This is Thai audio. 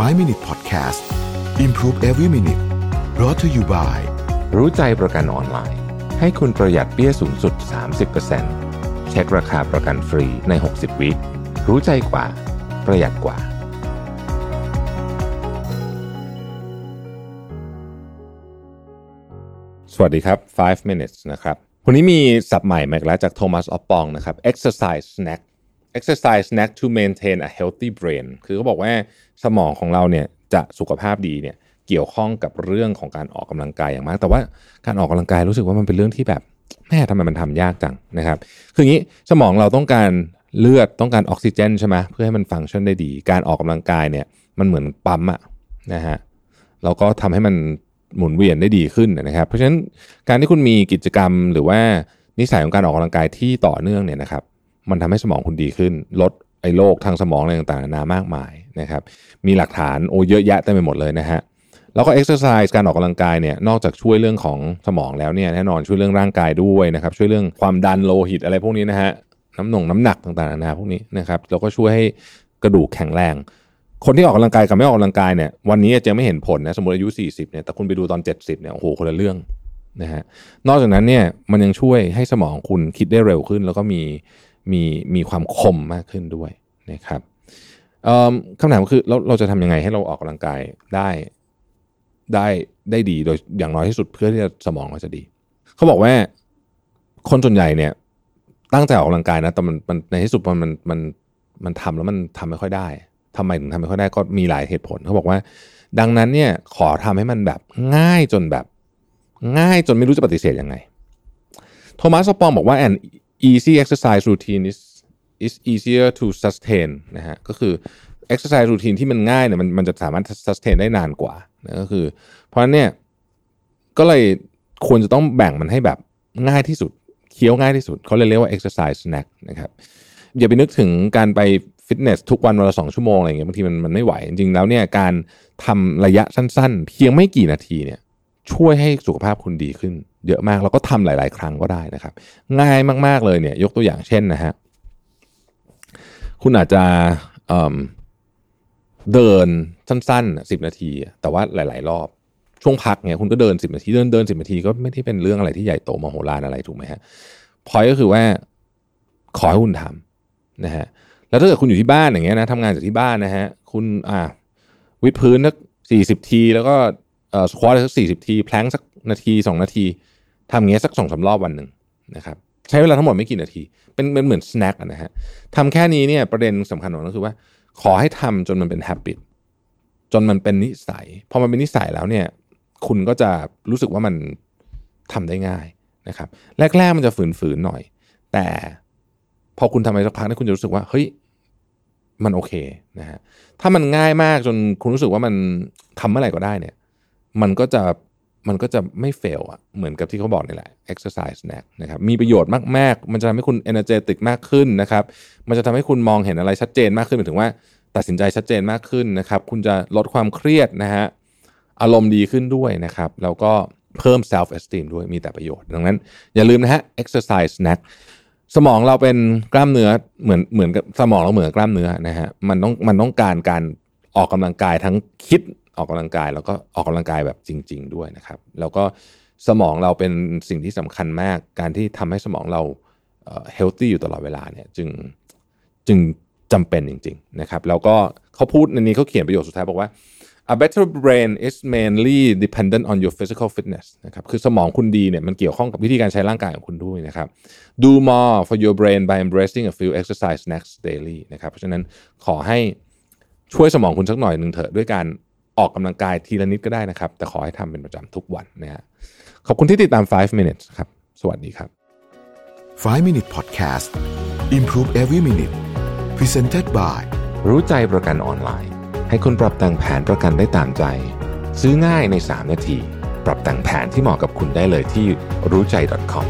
5 Minute Podcast Improve Every Minute brought to you by รู้ใจประกันออนไลน์ ให้คุณประหยัดเปี้ยสูงสุด 30%เช็คราคาประกันฟรีใน 60 วิรู้ใจกว่า ประหยัดกว่า สวัสดีครับ 5 minutes นะครับ วันนี้มีศัพท์ใหม่มาอีกแล้วจากโทมัสออปปองนะครับ exercise snack exercise snack to maintain a healthy brain คือเขาบอกว่าสมองของเราเนี่ยจะสุขภาพดีเนี่ยเกี่ยวข้องกับเรื่องของการออกกำลังกายอย่างมาก แต่ว่าการออกกำลังกายรู้สึกว่ามันเป็นเรื่องที่แบบแม่ทำไมมันทำยากจังนะครับ คืออย่างนี้สมองเราต้องการเลือดต้องการออกซิเจนใช่ไหมเพื่อให้มันฟังก์ชันได้ดี การออกกำลังกายเนี่ยมันเหมือนปั๊มอะนะฮะแล้วก็ทำให้มันหมุนเวียนได้ดีขึ้นนะครับ เพราะฉะนั้นการที่คุณมีกิจกรรมหรือว่านิสัยของการออกกำลังกายที่ต่อเนื่องเนี่ยนะครับ มันทำให้สมองคุณดีขึ้น ลดไอ้โรคทางสมองอะไรต่างๆนานามากมายนะครับมีหลักฐานโอ้เยอะแยะเต็มไปหมดเลยนะฮะแล้วก็ exercise การออกกำลังกายเนี่ยนอกจากช่วยเรื่องของสมองแล้วเนี่ยแน่นอนช่วยเรื่องร่างกายด้วยนะครับช่วยเรื่องความดันโลหิตอะไรพวกนี้นะฮะน้ำหน่งน้ำหนักต่างๆนานาพวกนี้นะครับแล้วก็ช่วยให้กระดูกแข็งแรง คนที่ออกกำลังกายกับไม่ออกกำลังกายเนี่ยวันนี้จะไม่เห็นผลนะสมมติอายุ 40เนี่ยแต่คุณไปดูตอน 70เนี่ยโอ้โหคนละเรื่องนะฮะนอกจากนั้นเนี่ยมันยังช่วยให้สมองคุณคิดได้เร็วขึ้น แล้วก็มี มีมีความคมมากขึ้นด้วยนะครับคำถามคือเราเราจะทำยังไงให้เราออกกำลังกายได้ได้ได้ดีโดยอย่างน้อยที่สุดเพื่อที่จะสมองเราจะดี เขาบอกว่าคนส่วนใหญ่เนี่ย ตั้งใจออกกำลังกายนะแต่มันมันในที่สุดมันมันมันมันทำแล้วมันทำไม่ค่อยได้ทำไมถึงทำไม่ค่อยได้ก็มีหลายเหตุผลเขาบอกว่า ดังนั้นเนี่ยขอทำให้มันแบบง่ายจนแบบ ง่ายจนไม่รู้จะปฏิเสธยังไง โทมัสปองบอกว่า an easy exercise routine is is easier to sustain นะฮะก็คือ exercise routine ที่มันง่ายเนี่ยมันมันจะสามารถ sustain ได้นานกว่านะก็คือ เพราะนั้นเนี่ยก็เลยควรจะต้องแบ่งมันให้แบบง่ายที่สุด เคี้ยวง่ายที่สุด เขาเลยเรียกว่า exercise snack นะครับอย่าไปนึกถึงการไปฟิตเนสทุกวันวันละสองชั่วโมงอะไรเงี้ยบางทีมันมันไม่ไหว จริงๆแล้วเนี่ยการทำระยะสั้นๆ เพียงไม่กี่นาทีเนี่ยช่วยให้สุขภาพคุณดีขึ้น เยอะมาก แล้วก็ทำหลาย ๆ ครั้งก็ได้นะครับ ง่ายมาก ๆ เลยเนี่ยยกตัวอย่างเช่นนะฮะคุณอาจจะเดินสั้นๆสิบนาที แต่ว่าหลาย ๆ รอบช่วงพักเนี่ยคุณก็เดินสิบนาทีเดินเดินสิบนาทีก็ไม่ได้เป็นเรื่องอะไรที่ใหญ่โตมโหฬารอะไรถูกไหมฮะพอยก็คือว่าขอให้คุณทำนะฮะแล้วถ้าเกิดคุณอยู่ที่บ้านอย่างเงี้ยนะทำงานจากที่บ้านนะฮะคุณอ่าวิดพื้นสักสี่สิบที แล้วก็เอ่อสควอตสักสี่สิบที แพลงสักนาทีสองนาที ทำเงี้ยสักสองสารอบวันหนึ่งนะครับใช้เวลาทั้งหมดไม่กี่นาที เป็นเป็นเหมือนสแน็คนะฮะทำแค่นี้เนี่ยประเด็นสำคัญของก็คือว่า ขอให้ทำจนมันเป็น h a บิตจนมันเป็นนิสัยพอมันเป็นนิสัยแล้วเนี่ยคุณก็จะรู้สึกว่ามันทำได้ง่ายนะครับแรกๆมันจะฝืนๆหน่อย แต่พอคุณทำไปสักพักนี่คุณจะรู้สึกว่าเฮ้ยมันโอเคนะฮะถ้ามันง่ายมากจนคุณรู้สึกว่ามันทำเมื่อไหร่ก็ได้เนี่ย มันก็จะ มันก็จะไม่เฟลอะเหมือนกับที่เขาบอกนี่แหละ exercise snack นะครับมีประโยชน์มากๆ มันจะทำให้คุณ energetic มากขึ้นนะครับมันจะทำให้คุณมองเห็นอะไรชัดเจนมากขึ้นหมายถึงว่าตัดสินใจชัดเจนมากขึ้นนะครับ คุณจะลดความเครียดนะฮะอารมณ์ดีขึ้นด้วยนะครับ แล้วก็เพิ่ม self esteem ด้วยมีแต่ประโยชน์ ดังนั้น อย่าลืมนะฮะ exercise snack สมองเราเป็นกล้ามเนื้อเหมือนเหมือนกับสมองเราเหมือนกล้ามเนื้อนะฮะมันต้องมันต้องการการออกกำลังกายทั้งคิด ออกกำลังกายแล้วก็ออกกำลังกายแบบจริง ๆ ด้วยนะครับ แล้วก็สมองเราเป็นสิ่งที่สำคัญมาก การที่ทำให้สมองเราเฮลตี้อยู่ตลอดเวลาเนี่ยจึงจึงจำเป็นจริง ๆ นะครับ แล้วก็เขาพูดในนี้เขาเขียนประโยคสุดท้ายบอกว่า a better brain is mainly dependent on your physical fitness นะครับคือสมองคุณดีเนี่ยมันเกี่ยวข้องกับวิธีการใช้ร่างกายของคุณด้วยนะครับ do more for your brain by embracing a few exercise snacks daily นะครับเพราะฉะนั้นขอให้ช่วยสมองคุณสักหน่อยหนึ่งเถอะด้วยการ ออกกำลังกายทีละนิดก็ได้นะครับ แต่ขอให้ทำเป็นประจำทุกวันนะฮะขอบคุณที่ติดตาม 5 minutes ครับ สวัสดีครับ 5 Minute Podcast Improve Every Minute Presented by รู้ใจประกันออนไลน์ ให้คุณปรับแต่งแผนประกันได้ตามใจ ซื้อง่ายใน 3 นาที ปรับแต่งแผนที่เหมาะกับคุณได้เลยที่รู้ใจ .com